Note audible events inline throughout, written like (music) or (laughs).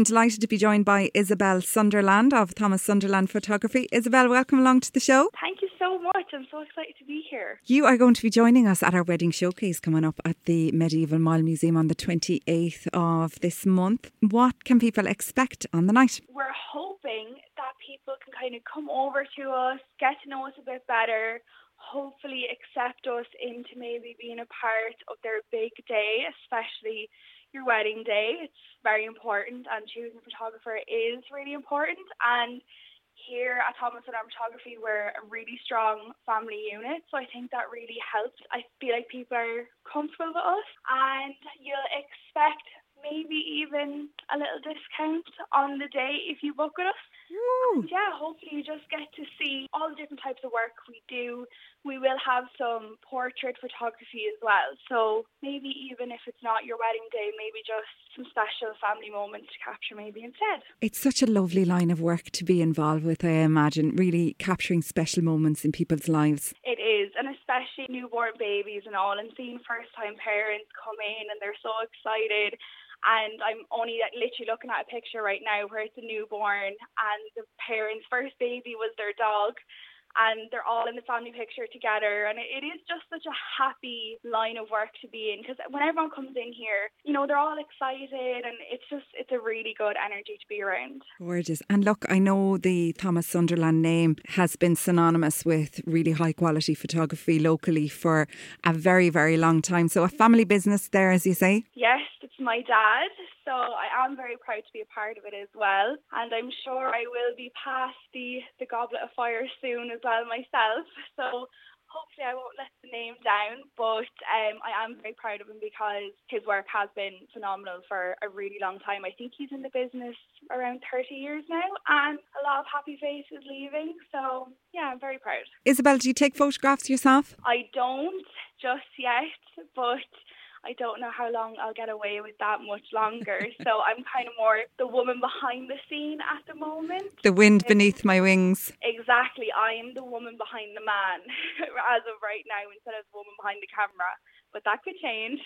I'm delighted to be joined by Isobel Sunderland of Thomas Sunderland Photography. Isobel, welcome along to the show. Thank you so much. I'm so excited to be here. You are going to be joining us at our wedding showcase coming up at the Medieval Mile Museum on the 28th of this month. What can people expect on the night? We're hoping that people can kind of come over to us, get to know us a bit better, hopefully accept us into maybe being a part of their big day, especially your wedding day. It's very important, and choosing a photographer is really important. And here at Thomas and Photography, we're a really strong family unit, so I think that really helps. I feel like people are comfortable with us, and you'll expect maybe even a little discount on the day if you book with us. Yeah, hopefully you just get to see all the different types of work we do. We will have some portrait photography as well. So maybe even if it's not your wedding day, maybe just some special family moments to capture maybe instead. It's such a lovely line of work to be involved with, I imagine, really capturing special moments in people's lives. It is, and especially newborn babies and all, and seeing first time parents come in and they're so excited and I'm only literally looking at a picture right now where it's a newborn and the parents' first baby was their dog and they're all in the family picture together. And it is just such a happy line of work to be in because when everyone comes in here you know they're all excited and it's just it's a really good energy to be around. Gorgeous. And look i know the thomas sunderland name has been synonymous with really high quality photography locally for a very very long time. So a family business there as you say? Yes it's my dad. So am very proud to be a part of it as well. And I'm sure I will be past the, the goblet of fire soon as well myself. So hopefully I won't let the name down, but um, I am very proud of him because his work has been phenomenal for a really long time. I think he's in the business around 30 years now and a lot of happy faces leaving. So yeah, I'm very proud. Isobel, do you take photographs yourself? I don't just yet, but I don't know how long I'll get away with that much longer. (laughs) so I'm kind of more the woman behind the scene at the moment. The wind beneath my wings. Exactly. I am the woman behind the man (laughs) as of right now instead of the woman behind the camera. But that could change.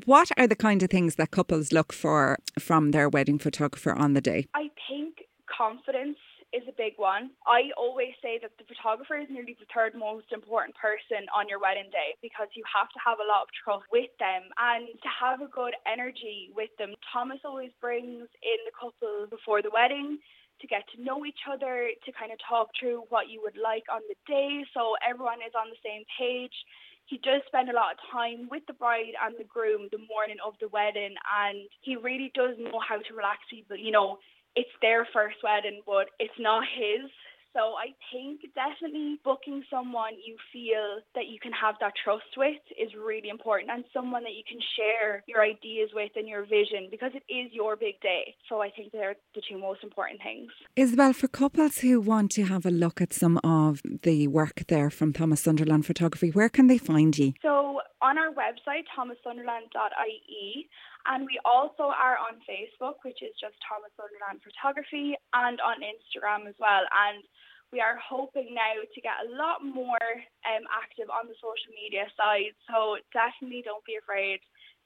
(laughs) what are the kind of things that couples look for from their wedding photographer on the day? I think confidence is a big one. I always say that the photographer is nearly the third most important person on your wedding day because you have to have a lot of trust with them and to have a good energy with them. Thomas always brings in the couple before the wedding to get to know each other, to kind of talk through what you would like on the day so everyone is on the same page. He does spend a lot of time with the bride and the groom the morning of the wedding and he really does know how to relax people. You know, it's their first wedding, but it's not his. So I think definitely booking someone you feel that you can have that trust with is really important and someone that you can share your ideas with and your vision because it is your big day. So I think they're the two most important things. Isobel, for couples who want to have a look at some of the work there from Thomas Sunderland Photography, where can they find you? So on our website, thomassunderland.ie, and we also are on Facebook, which is just Thomas Sunderland Photography, and on Instagram as well. And we are hoping now to get a lot more um, active on the social media side. So definitely don't be afraid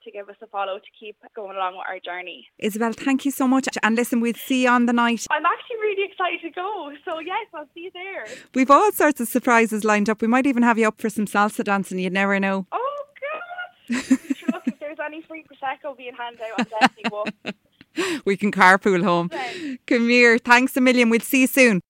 to give us a follow to keep going along with our journey. Isobel, thank you so much. And listen, we'll see you on the night. I'm actually really excited to go. So, yes, I'll see you there. We've all sorts of surprises lined up. We might even have you up for some salsa dancing. You never know. Oh, there's (laughs) any free prosecco being handed out, I'm definitely walking. (laughs) we can carpool home. Okay. Come here. Thanks a million. We'll see you soon.